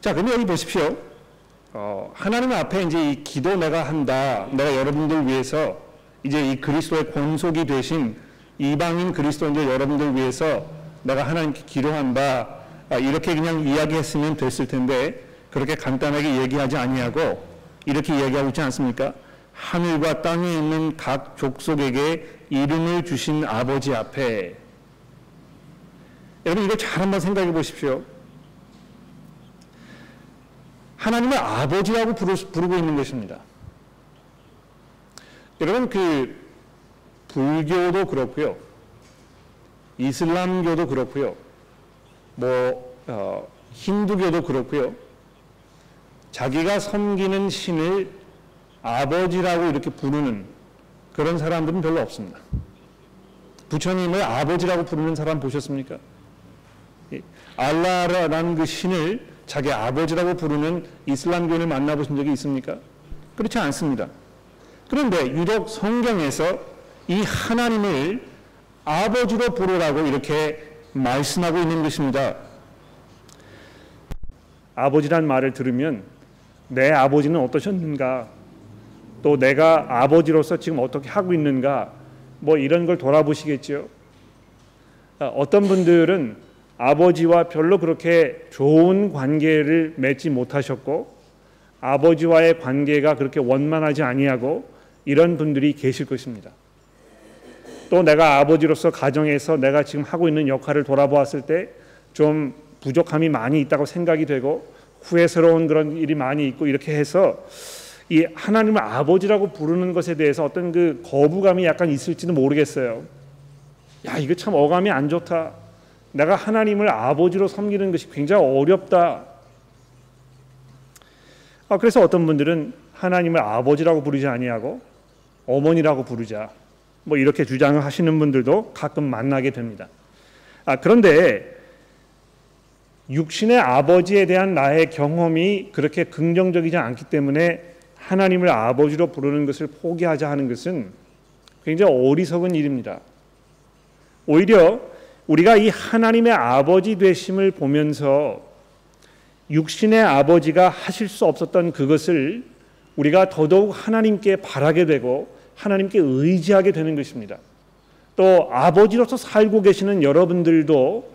자, 그럼 여기 보십시오. 어, 하나님 앞에 이제 이 기도 내가 한다. 내가 여러분들 위해서 이제 이 그리스도의 권속이 되신 이방인 그리스도인들 여러분들 위해서 내가 하나님께 기도한다. 아, 이렇게 그냥 이야기했으면 됐을 텐데 그렇게 간단하게 얘기하지 아니하고 이렇게 얘기하고 있지 않습니까? 하늘과 땅에 있는 각 족속에게 이름을 주신 아버지 앞에 여러분 이거 잘 한번 생각해 보십시오. 하나님을 아버지라고 부르고 있는 것입니다. 여러분 그 불교도 그렇고요. 이슬람교도 그렇고요. 뭐 어, 힌두교도 그렇고요. 자기가 섬기는 신을 아버지라고 이렇게 부르는 그런 사람들은 별로 없습니다. 부처님을 아버지라고 부르는 사람 보셨습니까? 알라라는 그 신을 자기 아버지라고 부르는 이슬람교인을 만나보신 적이 있습니까? 그렇지 않습니다. 그런데 유독 성경에서 이 하나님을 아버지로 부르라고 이렇게 말씀하고 있는 것입니다. 아버지란 말을 들으면 내 아버지는 어떠셨는가? 또 내가 아버지로서 지금 어떻게 하고 있는가? 뭐 이런 걸 돌아보시겠죠. 아, 어떤 분들은 아버지와 별로 그렇게 좋은 관계를 맺지 못하셨고 아버지와의 관계가 그렇게 원만하지 아니하고 이런 분들이 계실 것입니다. 또 내가 아버지로서 가정에서 내가 지금 하고 있는 역할을 돌아보았을 때 좀 부족함이 많이 있다고 생각이 되고 후회스러운 그런 일이 많이 있고 이렇게 해서 이 하나님을 아버지라고 부르는 것에 대해서 어떤 그 거부감이 약간 있을지도 모르겠어요. 야, 이거 참 어감이 안 좋다. 내가 하나님을 아버지로 섬기는 것이 굉장히 어렵다. 아, 그래서 어떤 분들은 하나님을 아버지라고 부르지 아니하고 어머니라고 부르자. 뭐 이렇게 주장을 하시는 분들도 가끔 만나게 됩니다. 아, 그런데 육신의 아버지에 대한 나의 경험이 그렇게 긍정적이지 않기 때문에 하나님을 아버지로 부르는 것을 포기하자 하는 것은 굉장히 어리석은 일입니다. 오히려 우리가 이 하나님의 아버지 되심을 보면서 육신의 아버지가 하실 수 없었던 그것을 우리가 더더욱 하나님께 바라게 되고 하나님께 의지하게 되는 것입니다. 또 아버지로서 살고 계시는 여러분들도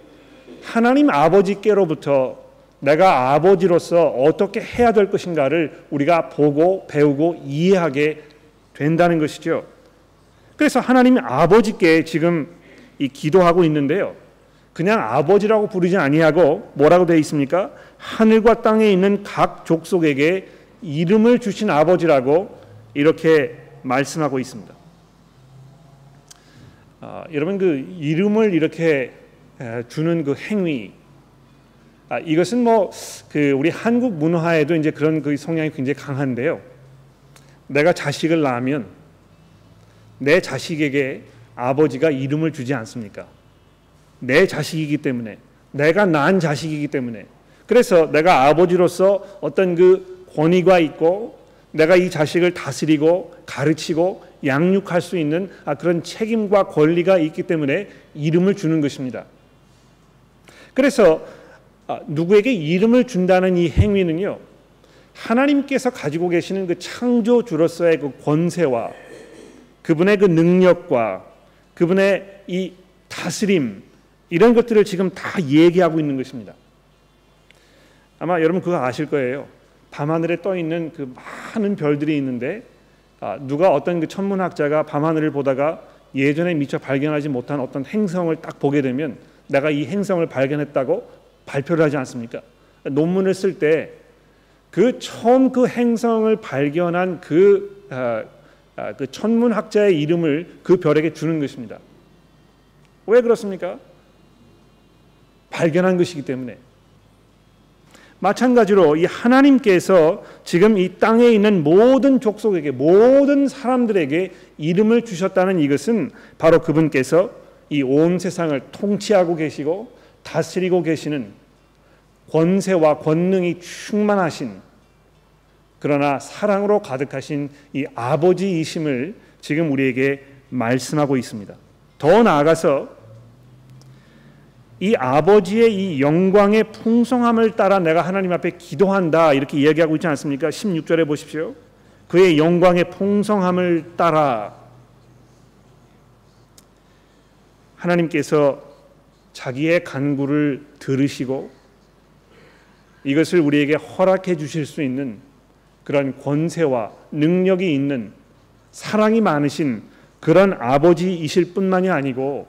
하나님 아버지께로부터 내가 아버지로서 어떻게 해야 될 것인가를 우리가 보고 배우고 이해하게 된다는 것이죠. 그래서 하나님 아버지께 지금 이 기도하고 있는데요. 그냥 아버지라고 부르지 아니하고 뭐라고 되어 있습니까? 하늘과 땅에 있는 각 족속에게 이름을 주신 아버지라고 이렇게 말씀하고 있습니다. 아, 여러분 그 이름을 이렇게 주는 그 행위 아, 이것은 뭐 그 우리 한국 문화에도 이제 그런 그 성향이 굉장히 강한데요. 내가 자식을 낳으면 내 자식에게 아버지가 이름을 주지 않습니까? 내 자식이기 때문에 내가 낳은 자식이기 때문에 그래서 내가 아버지로서 어떤 그 권위가 있고 내가 이 자식을 다스리고 가르치고 양육할 수 있는 아, 그런 책임과 권리가 있기 때문에 이름을 주는 것입니다. 그래서 아, 누구에게 이름을 준다는 이 행위는요. 하나님께서 가지고 계시는 그 창조주로서의 그 권세와 그분의 그 능력과 그분의 이 다스림 이런 것들을 지금 다 얘기하고 있는 것입니다. 아마 여러분 그거 아실 거예요. 밤하늘에 떠 있는 그 많은 별들이 있는데 아, 누가 어떤 그 천문학자가 밤하늘을 보다가 예전에 미처 발견하지 못한 어떤 행성을 딱 보게 되면 내가 이 행성을 발견했다고 발표를 하지 않습니까? 논문을 쓸 때 그 처음 그 행성을 발견한 그, 아, 아, 그 천문학자의 이름을 그 별에게 주는 것입니다. 왜 그렇습니까? 발견한 것이기 때문에. 마찬가지로 이 하나님께서 지금 이 땅에 있는 모든 족속에게 모든 사람들에게 이름을 주셨다는 이것은 바로 그분께서 이 온 세상을 통치하고 계시고 다스리고 계시는 권세와 권능이 충만하신 그러나 사랑으로 가득하신 이 아버지이심을 지금 우리에게 말씀하고 있습니다. 더 나아가서 이 아버지의 이 영광의 풍성함을 따라 내가 하나님 앞에 기도한다 이렇게 이야기하고 있지 않습니까? 16절에 보십시오. 그의 영광의 풍성함을 따라 하나님께서 자기의 간구를 들으시고 이것을 우리에게 허락해 주실 수 있는 그런 권세와 능력이 있는 사랑이 많으신 그런 아버지이실 뿐만이 아니고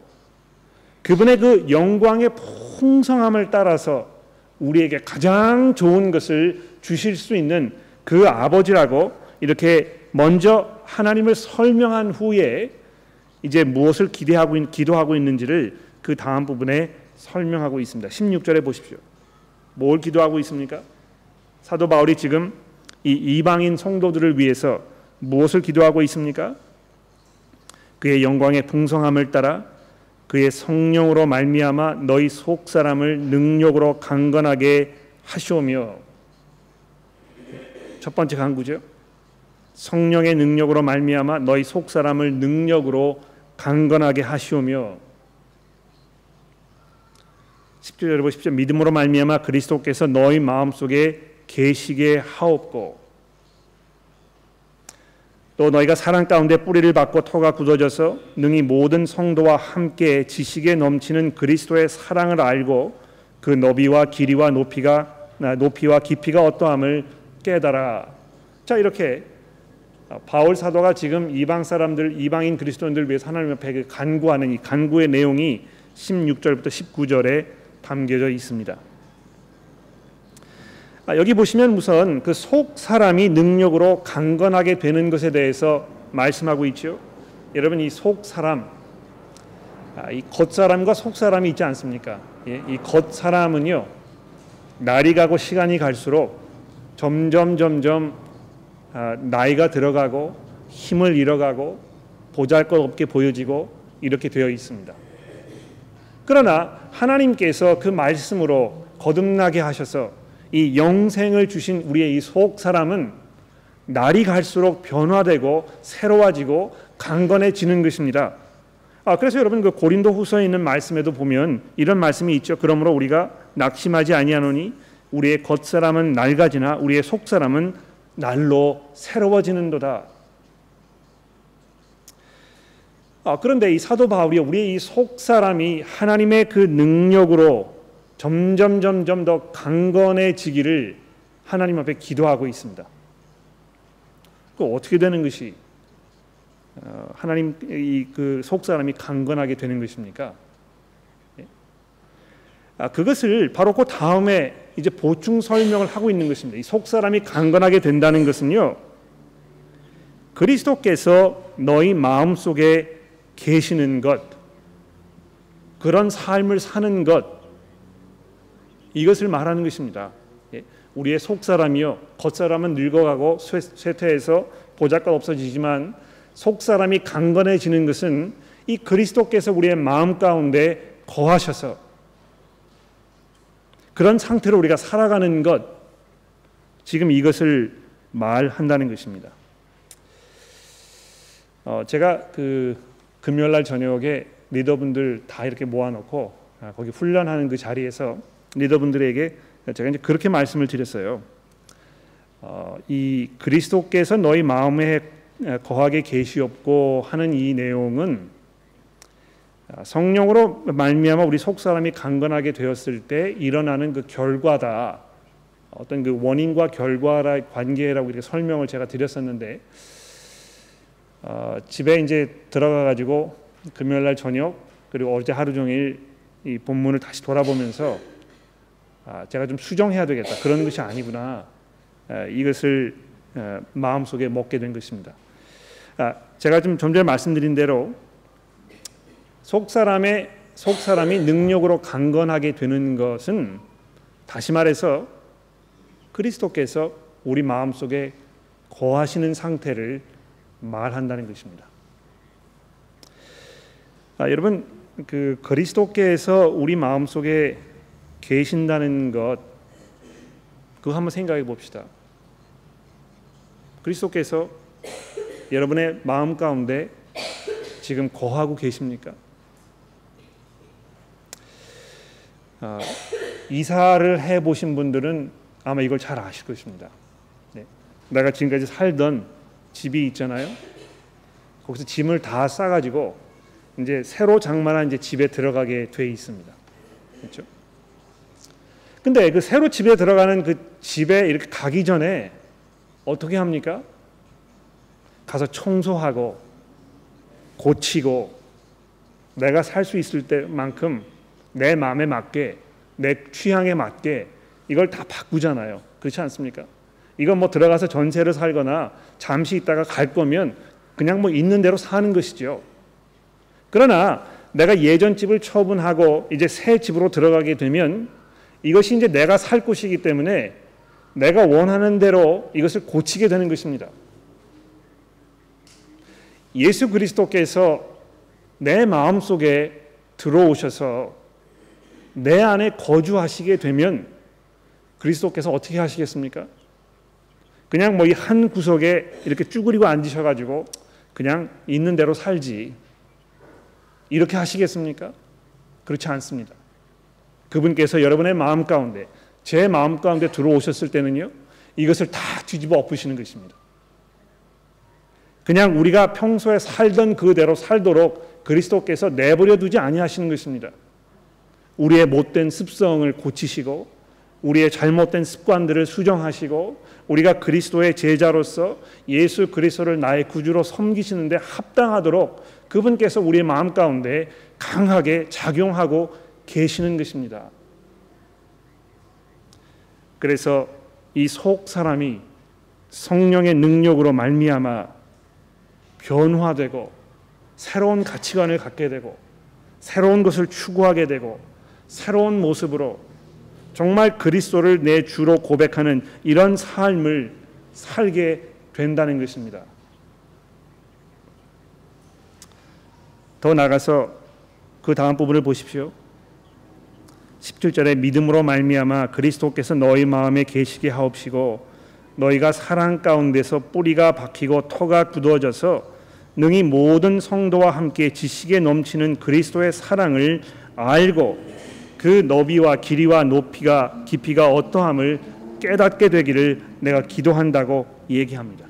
그분의 그 영광의 풍성함을 따라서 우리에게 가장 좋은 것을 주실 수 있는 그 아버지라고 이렇게 먼저 하나님을 설명한 후에 이제 무엇을 기대하고 기도하고 있는지를 그 다음 부분에 설명하고 있습니다. 16절에 보십시오. 뭘 기도하고 있습니까? 사도 바울이 지금 이 이방인 성도들을 위해서 무엇을 기도하고 있습니까? 그의 영광의 풍성함을 따라 그의 성령으로 말미암아 너희 속 사람을 능력으로 강건하게 하시오며 첫 번째 강구죠. 성령의 능력으로 말미암아 너희 속 사람을 능력으로 강건하게 하시오며 10절에 보십시오. 믿음으로 말미암아 그리스도께서 너희 마음속에 계시게 하옵고 또 너희가 사랑 가운데 뿌리를 받고 터가 굳어져서 능히 모든 성도와 함께 지식에 넘치는 그리스도의 사랑을 알고 그 너비와 길이와 높이가 높이와 깊이가 어떠함을 깨달아. 자 이렇게 바울 사도가 지금 이방 사람들 이방인 그리스도인들 위해서 하나님 앞에 간구하는 이 간구의 내용이 16절부터 19절에 담겨져 있습니다. 아, 여기 보시면 우선 그 속 사람이 능력으로 강건하게 되는 것에 대해서 말씀하고 있죠. 여러분 이 속 사람, 아, 이겉 사람과 속 사람이 있지 않습니까? 예, 이겉 사람은요 날이 가고 시간이 갈수록 점점 점점 아, 나이가 들어가고 힘을 잃어가고 보잘것없게 보여지고 이렇게 되어 있습니다. 그러나 하나님께서 그 말씀으로 거듭나게 하셔서 이 영생을 주신 우리의 이 속 사람은 날이 갈수록 변화되고 새로워지고 강건해지는 것입니다. 아, 그래서 여러분 그 고린도 후서에 있는 말씀에도 보면 이런 말씀이 있죠. 그러므로 우리가 낙심하지 아니하노니 우리의 겉 사람은 낡아지나 우리의 속 사람은 날로 새로워지는도다. 아, 그런데 이 사도 바울이 우리의 이 속 사람이 하나님의 그 능력으로 점점 점점 더 강건해지기를 하나님 앞에 기도하고 있습니다. 그 어떻게 되는 것이 어, 하나님 이그속 사람이 강건하게 되는 것입니까? 예. 아, 그것을 바로 그 다음에 이제 보충 설명을 하고 있는 것입니다. 이 속 사람이 강건하게 된다는 것은요. 그리스도께서 너희 마음 속에 계시는 것, 그런 삶을 사는 것, 이것을 말하는 것입니다. 예, 우리의 속 사람이요, 겉 사람은 늙어가고 쇠퇴해서 보잘것 없어지지만 속 사람이 강건해지는 것은 이 그리스도께서 우리의 마음 가운데 거하셔서 그런 상태로 우리가 살아가는 것, 지금 이것을 말한다는 것입니다. 어, 제가 그 금요일 날 저녁에 리더분들 다 이렇게 모아놓고 아, 거기 훈련하는 그 자리에서 리더분들에게 제가 이제 그렇게 말씀을 드렸어요. 어, 이 그리스도께서 너희 마음에 거하게 계시옵고 하는 이 내용은 아, 성령으로 말미암아 우리 속 사람이 강건하게 되었을 때 일어나는 그 결과다. 어떤 그 원인과 결과의 관계라고 이렇게 설명을 제가 드렸었는데 어, 집에 이제 들어가 가지고 금요일 날 저녁 그리고 어제 하루 종일 이 본문을 다시 돌아보면서 아, 제가 좀 수정해야 되겠다 그런 것이 아니구나 아, 이것을 아, 마음 속에 먹게 된 것입니다. 아, 제가 좀좀 전에 말씀드린 대로 속 사람의 속 사람이 능력으로 강건하게 되는 것은 다시 말해서 그리스도께서 우리 마음 속에 거하시는 상태를 말한다는 것입니다. 아, 여러분 그 그리스도께서 우리 마음 속에 계신다는 것 그거 한번 생각해 봅시다. 그리스도께서 여러분의 마음 가운데 지금 거하고 계십니까? 어, 이사를 해 보신 분들은 아마 이걸 잘 아실 것입니다. 네. 내가 지금까지 살던 집이 있잖아요. 거기서 짐을 다 싸가지고 이제 새로 장만한 이제 집에 들어가게 돼 있습니다. 그렇죠? 근데 그 새로 집에 들어가는 그 집에 이렇게 가기 전에 어떻게 합니까? 가서 청소하고 고치고 내가 살 수 있을 때만큼 내 마음에 맞게 내 취향에 맞게 이걸 다 바꾸잖아요. 그렇지 않습니까? 이건 뭐 들어가서 전세를 살거나 잠시 있다가 갈 거면 그냥 뭐 있는 대로 사는 것이죠. 그러나 내가 예전 집을 처분하고 이제 새 집으로 들어가게 되면 이것이 이제 내가 살 곳이기 때문에 내가 원하는 대로 이것을 고치게 되는 것입니다. 예수 그리스도께서 내 마음 속에 들어오셔서 내 안에 거주하시게 되면 그리스도께서 어떻게 하시겠습니까? 그냥 뭐 이 한 구석에 이렇게 쭈그리고 앉으셔가지고 그냥 있는 대로 살지 이렇게 하시겠습니까? 그렇지 않습니다. 그분께서 여러분의 마음 가운데 제 마음 가운데 들어오셨을 때는요 이것을 다 뒤집어 엎으시는 것입니다. 그냥 우리가 평소에 살던 그대로 살도록 그리스도께서 내버려 두지 아니하시는 것입니다. 우리의 못된 습성을 고치시고 우리의 잘못된 습관들을 수정하시고 우리가 그리스도의 제자로서 예수 그리스도를 나의 구주로 섬기시는데 합당하도록 그분께서 우리의 마음 가운데 강하게 작용하고 계시는 것입니다. 그래서 이 속 사람이 성령의 능력으로 말미암아 변화되고 새로운 가치관을 갖게 되고 새로운 것을 추구하게 되고 새로운 모습으로 정말 그리스도를 내 주로 고백하는 이런 삶을 살게 된다는 것입니다. 더 나가서 그 다음 부분을 보십시오. 17절에 믿음으로 말미암아 그리스도께서 너희 마음에 계시게 하옵시고 너희가 사랑 가운데서 뿌리가 박히고 터가 굳어져서 능히 모든 성도와 함께 지식에 넘치는 그리스도의 사랑을 알고 그 너비와 길이와 높이가 깊이가 어떠함을 깨닫게 되기를 내가 기도한다고 얘기합니다.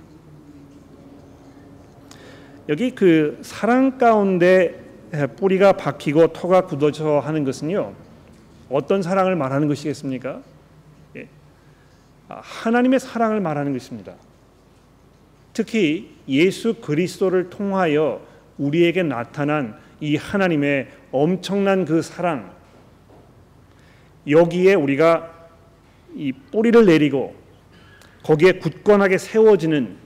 여기 그 사랑 가운데 뿌리가 박히고 터가 굳어져 하는 것은요 어떤 사랑을 말하는 것이겠습니까? 예. 아, 하나님의 사랑을 말하는 것입니다. 특히 예수 그리스도를 통하여 우리에게 나타난 이 하나님의 엄청난 그 사랑 여기에 우리가 이 뿌리를 내리고 거기에 굳건하게 세워지는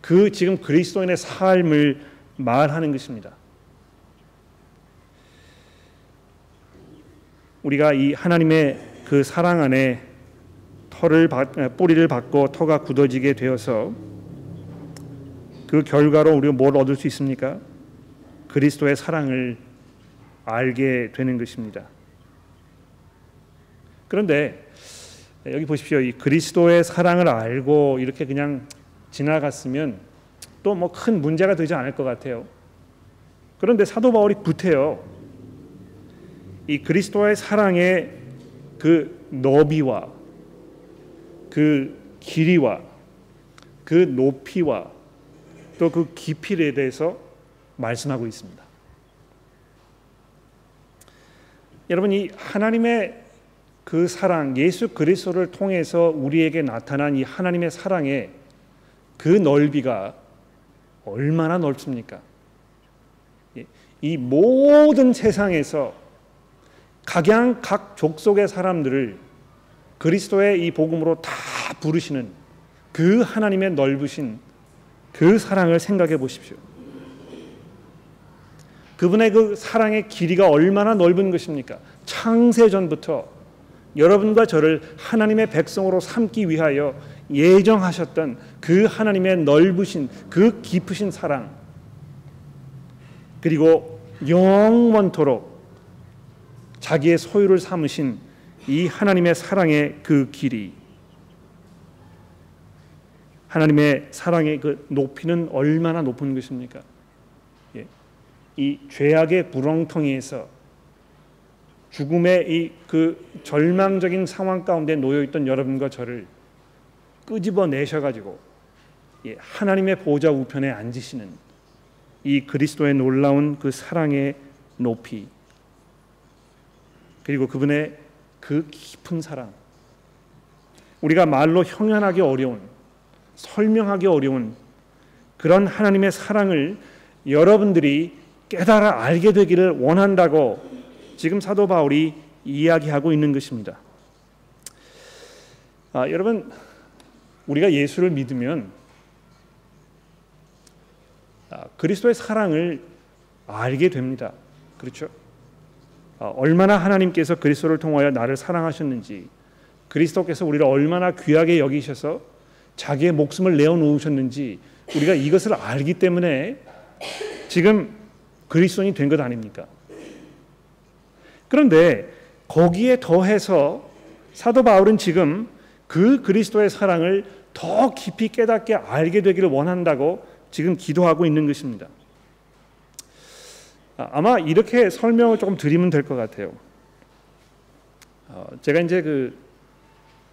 그 지금 그리스도인의 삶을 말하는 것입니다. 우리가 이 하나님의 그 사랑 안에 털을 뿌리를 받고 터가 굳어지게 되어서 그 결과로 우리가 뭘 얻을 수 있습니까? 그리스도의 사랑을 알게 되는 것입니다. 그런데 여기 보십시오. 이 그리스도의 사랑을 알고 이렇게 그냥 지나갔으면 또 뭐 큰 문제가 되지 않을 것 같아요. 그런데 사도 바울이 구태요. 이 그리스도의 사랑의 그 너비와 그 길이와 그 높이와 또 그 깊이에 대해서 말씀하고 있습니다. 여러분 이 하나님의 그 사랑 예수 그리스도를 통해서 우리에게 나타난 이 하나님의 사랑의 그 넓이가 얼마나 넓습니까? 예, 이 모든 세상에서 각양 각 족속의 사람들을 그리스도의 이 복음으로 다 부르시는 그 하나님의 넓으신 그 사랑을 생각해 보십시오. 그분의 그 사랑의 길이가 얼마나 넓은 것입니까? 창세 전부터 여러분과 저를 하나님의 백성으로 삼기 위하여 예정하셨던 그 하나님의 넓으신 그 깊으신 사랑 그리고 영원토록 자기의 소유를 삼으신 이 하나님의 사랑의 그 길이 하나님의 사랑의 그 높이는 얼마나 높은 것입니까? 예. 이 죄악의 구렁텅이에서 죽음의 이 그 절망적인 상황 가운데 놓여 있던 여러분과 저를 끄집어 내셔 가지고 예, 하나님의 보좌 우편에 앉으시는 이 그리스도의 놀라운 그 사랑의 높이 그리고 그분의 그 깊은 사랑 우리가 말로 형연하기 어려운 설명하기 어려운 그런 하나님의 사랑을 여러분들이 깨달아 알게 되기를 원한다고 지금 사도 바울이 이야기하고 있는 것입니다. 아, 여러분 우리가 예수를 믿으면 아, 그리스도의 사랑을 알게 됩니다. 그렇죠? 아, 얼마나 하나님께서 그리스도를 통하여 나를 사랑하셨는지, 그리스도께서 우리를 얼마나 귀하게 여기셔서 자기의 목숨을 내어 놓으셨는지 우리가 이것을 알기 때문에 지금 그리스도인이 된 것 아닙니까? 그런데 거기에 더해서 사도 바울은 지금 그 그리스도의 사랑을 더 깊이 깨닫게 알게 되기를 원한다고 지금 기도하고 있는 것입니다. 아, 아마 이렇게 설명을 조금 드리면 될 것 같아요. 어, 제가 이제 그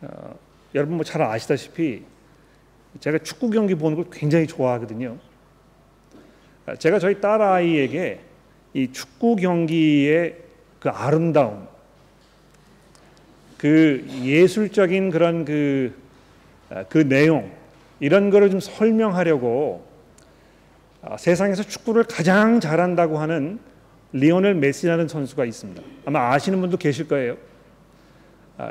어, 여러분 뭐 잘 아시다시피 제가 축구 경기 보는 걸 굉장히 좋아하거든요. 아, 제가 저희 딸 아이에게 이 축구 경기의 그 아름다움, 그 예술적인 그런 그, 아, 그 내용 이런 거를 좀 설명하려고 아, 세상에서 축구를 가장 잘한다고 하는 리오넬 메시라는 선수가 있습니다. 아마 아시는 분도 계실 거예요.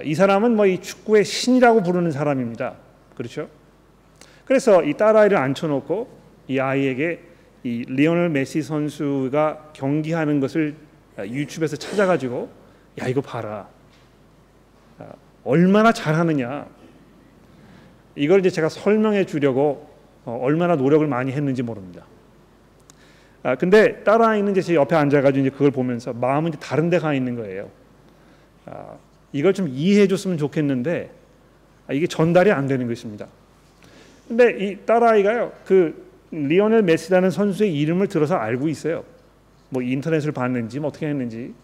이 사람은 뭐 이 축구의 신이라고 부르는 사람입니다. 그렇죠? 그래서 이 딸아이를 앉혀놓고 이 아이에게 이 리오넬 메시 선수가 경기하는 것을 유튜브에서 찾아가지고 야 이거 봐라 얼마나 잘하느냐 이걸 이제 제가 설명해 주려고 어, 얼마나 노력을 많이 했는지 모릅니다. 아 근데 딸아이는 이제 제 옆에 앉아가지고 이제 그걸 보면서 마음은 이제 다른 데 가 있는 거예요. 아, 이걸 좀 이해해 줬으면 좋겠는데 아, 이게 전달이 안 되는 것입니다. 근데 이 딸아이가요, 그 리오넬 메시라는 선수의 이름을 들어서 알고 있어요. 뭐 인터넷을 봤는지 뭐 어떻게 했는지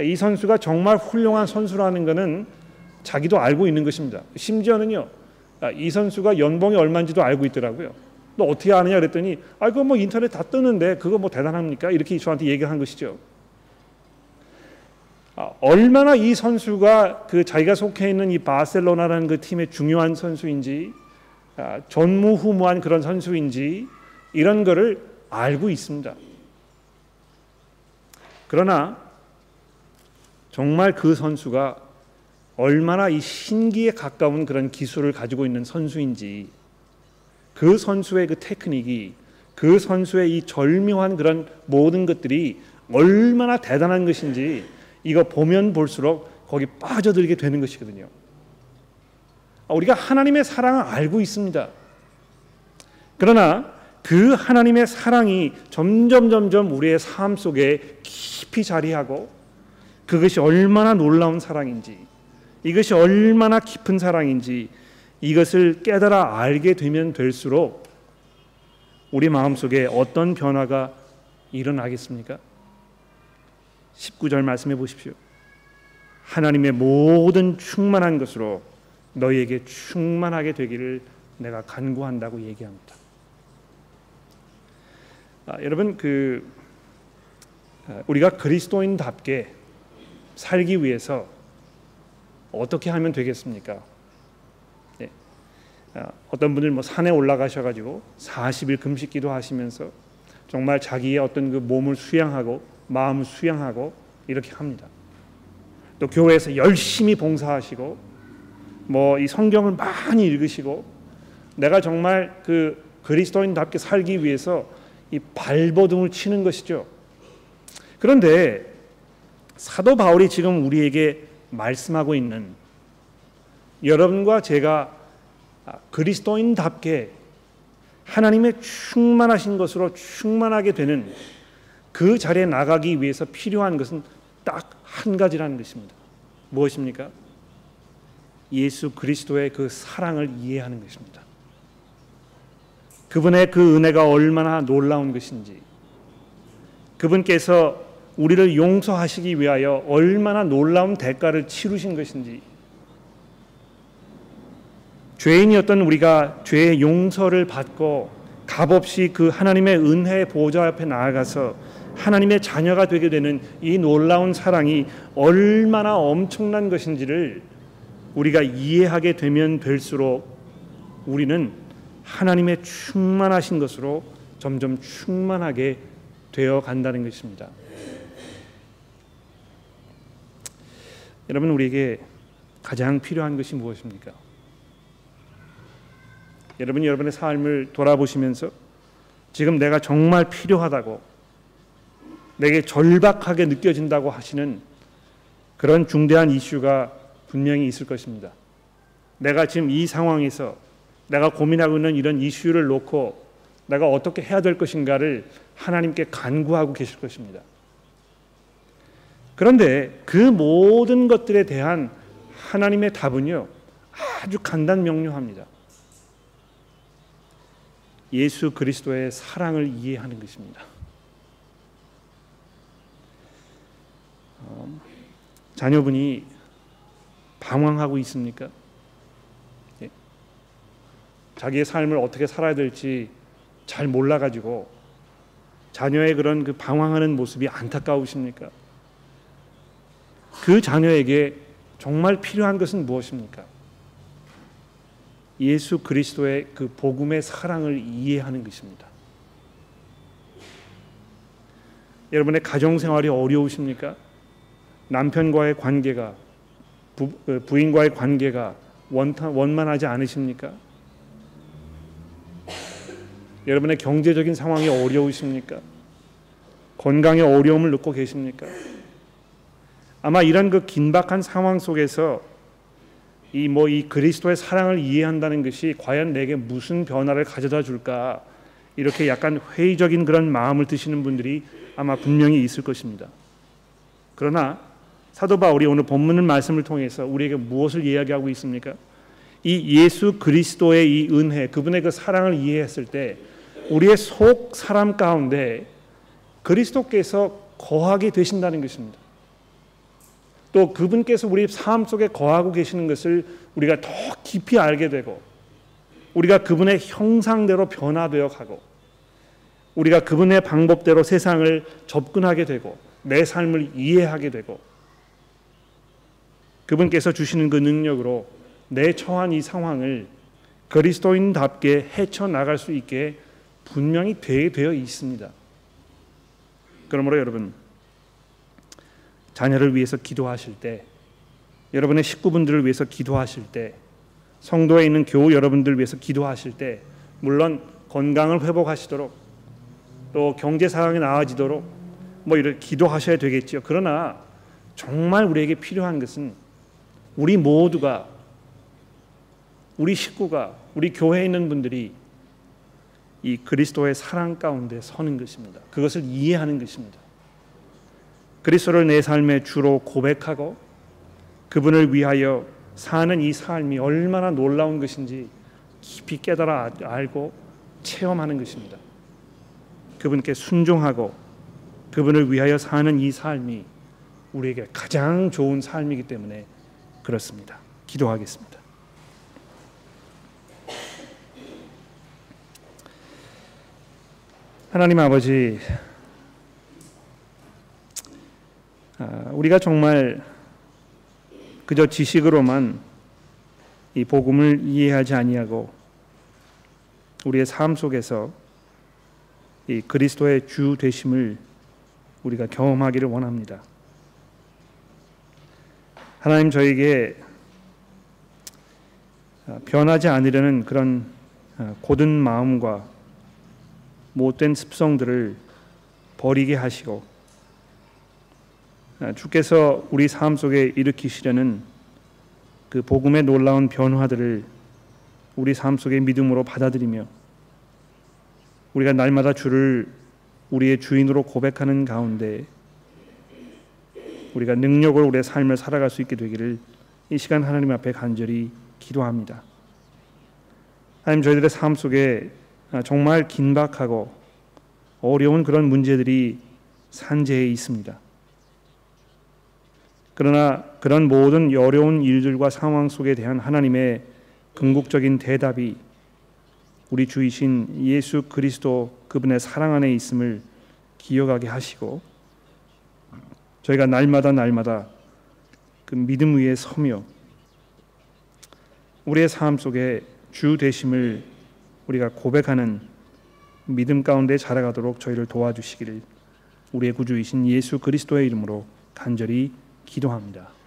이 선수가 정말 훌륭한 선수라는 것은 자기도 알고 있는 것입니다. 심지어는요, 아, 이 선수가 연봉이 얼마인지도 알고 있더라고요. 너 어떻게 아느냐 그랬더니 아 그거 뭐 인터넷 다 뜨는데 그거 뭐 대단합니까? 이렇게 저한테 얘기를 한 것이죠. 아, 얼마나 이 선수가 그 자기가 속해 있는 이 바셀로나라는 그 팀의 중요한 선수인지 아, 전무후무한 그런 선수인지 이런 거를 알고 있습니다. 그러나 정말 그 선수가 얼마나 이 신기에 가까운 그런 기술을 가지고 있는 선수인지 그 선수의 그 테크닉이 그 선수의 이 절묘한 그런 모든 것들이 얼마나 대단한 것인지 이거 보면 볼수록 거기 빠져들게 되는 것이거든요. 아, 우리가 하나님의 사랑을 알고 있습니다. 그러나 그 하나님의 사랑이 점점 점점 우리의 삶 속에 깊이 자리하고 그것이 얼마나 놀라운 사랑인지 이것이 얼마나 깊은 사랑인지 이것을 깨달아 알게 되면 될수록 우리 마음속에 어떤 변화가 일어나겠습니까? 19절 말씀해 보십시오. 하나님의 모든 충만한 것으로 너희에게 충만하게 되기를 내가 간구한다고 얘기합니다. 아, 여러분 그 아, 우리가 그리스도인답게 살기 위해서 어떻게 하면 되겠습니까? 네. 아, 어떤 분들 뭐 산에 올라가셔가지고 40일 금식기도 하시면서 정말 자기의 어떤 그 몸을 수양하고 마음을 수양하고 이렇게 합니다. 또 교회에서 열심히 봉사하시고 뭐 이 성경을 많이 읽으시고 내가 정말 그 그리스도인답게 살기 위해서 이 발버둥을 치는 것이죠. 그런데 사도 바울이 지금 우리에게 말씀하고 있는 여러분과 제가 그리스도인답게 하나님의 충만하신 것으로 충만하게 되는 그 자리에 나가기 위해서 필요한 것은 딱 한 가지라는 것입니다. 무엇입니까? 예수 그리스도의 그 사랑을 이해하는 것입니다. 그분의 그 은혜가 얼마나 놀라운 것인지, 그분께서 우리를 용서하시기 위하여 얼마나 놀라운 대가를 치르신 것인지 죄인이었던 우리가 죄의 용서를 받고 값없이 그 하나님의 은혜의 보좌 앞에 나아가서 하나님의 자녀가 되게 되는 이 놀라운 사랑이 얼마나 엄청난 것인지를 우리가 이해하게 되면 될수록 우리는 하나님의 충만하신 것으로 점점 충만하게 되어 간다는 것입니다. 여러분 우리에게 가장 필요한 것이 무엇입니까? 여러분 여러분의 삶을 돌아보시면서 지금 내가 정말 필요하다고 내게 절박하게 느껴진다고 하시는 그런 중대한 이슈가 분명히 있을 것입니다. 내가 지금 이 상황에서 내가 고민하고 있는 이런 이슈를 놓고 내가 어떻게 해야 될 것인가를 하나님께 간구하고 계실 것입니다. 그런데 그 모든 것들에 대한 하나님의 답은요 아주 간단 명료합니다. 예수 그리스도의 사랑을 이해하는 것입니다. 어, 자녀분이 방황하고 있습니까? 예. 자기의 삶을 어떻게 살아야 될지 잘 몰라 가지고 자녀의 그런 그 방황하는 모습이 안타까우십니까? 그 자녀에게 정말 필요한 것은 무엇입니까? 예수 그리스도의 그 복음의 사랑을 이해하는 것입니다. 여러분의 가정 생활이 어려우십니까? 남편과의 관계가 부, 그 부인과의 관계가 원탄, 원만하지 않으십니까? 여러분의 경제적인 상황이 어려우십니까? 건강에 어려움을 느끼고 계십니까? 아마 이런 그 긴박한 상황 속에서 이 뭐이 뭐 이 그리스도의 사랑을 이해한다는 것이 과연 내게 무슨 변화를 가져다 줄까 이렇게 약간 회의적인 그런 마음을 드시는 분들이 아마 분명히 있을 것입니다. 그러나 사도 바울이 오늘 본문 말씀을 통해서 우리에게 무엇을 이야기하고 있습니까? 이 예수 그리스도의 이 은혜, 그분의 그 사랑을 이해했을 때 우리의 속 사람 가운데 그리스도께서 거하게 되신다는 것입니다. 또 그분께서 우리 삶 속에 거하고 계시는 것을 우리가 더 깊이 알게 되고 우리가 그분의 형상대로 변화되어 가고 우리가 그분의 방법대로 세상을 접근하게 되고 내 삶을 이해하게 되고 그분께서 주시는 그 능력으로 내 처한 이 상황을 그리스도인답게 헤쳐 나갈 수 있게 분명히 되어 있습니다. 그러므로 여러분 자녀를 위해서 기도하실 때 여러분의 식구분들을 위해서 기도하실 때 성도에 있는 교우 여러분들 위해서 기도하실 때 물론 건강을 회복하시도록 또 경제 상황이 나아지도록 뭐 이렇게 기도하셔야 되겠지요. 그러나 정말 우리에게 필요한 것은 우리 모두가 우리 식구가 우리 교회에 있는 분들이 이 그리스도의 사랑 가운데 서는 것입니다. 그것을 이해하는 것입니다. 그리스도를 내 삶의 주로 고백하고 그분을 위하여 사는 이 삶이 얼마나 놀라운 것인지 깊이 깨달아 알고 체험하는 것입니다. 그분께 순종하고 그분을 위하여 사는 이 삶이 우리에게 가장 좋은 삶이기 때문에 그렇습니다. 기도하겠습니다. 하나님 아버지 아, 우리가 정말 그저 지식으로만 이 복음을 이해하지 아니하고 우리의 삶 속에서 이 그리스도의 주 되심을 우리가 경험하기를 원합니다. 하나님 저에게 아, 변하지 않으려는 그런 아, 고든 마음과 못된 습성들을 버리게 하시고 아, 주께서 우리 삶 속에 일으키시려는 그 복음의 놀라운 변화들을 우리 삶 속에 믿음으로 받아들이며 우리가 날마다 주를 우리의 주인으로 고백하는 가운데 우리가 능력으로 우리의 삶을 살아갈 수 있게 되기를 이 시간 하나님 앞에 간절히 기도합니다. 하나님 저희들의 삶 속에 아, 정말 긴박하고 어려운 그런 문제들이 산재해 있습니다. 그러나 그런 모든 어려운 일들과 상황 속에 대한 하나님의 궁극적인 대답이 우리 주이신 예수 그리스도 그분의 사랑 안에 있음을 기억하게 하시고 저희가 날마다 날마다 그 믿음 위에 서며 우리의 삶 속에 주 되심을 우리가 고백하는 믿음 가운데 자라가도록 저희를 도와주시기를 우리의 구주이신 예수 그리스도의 이름으로 간절히 기도합니다.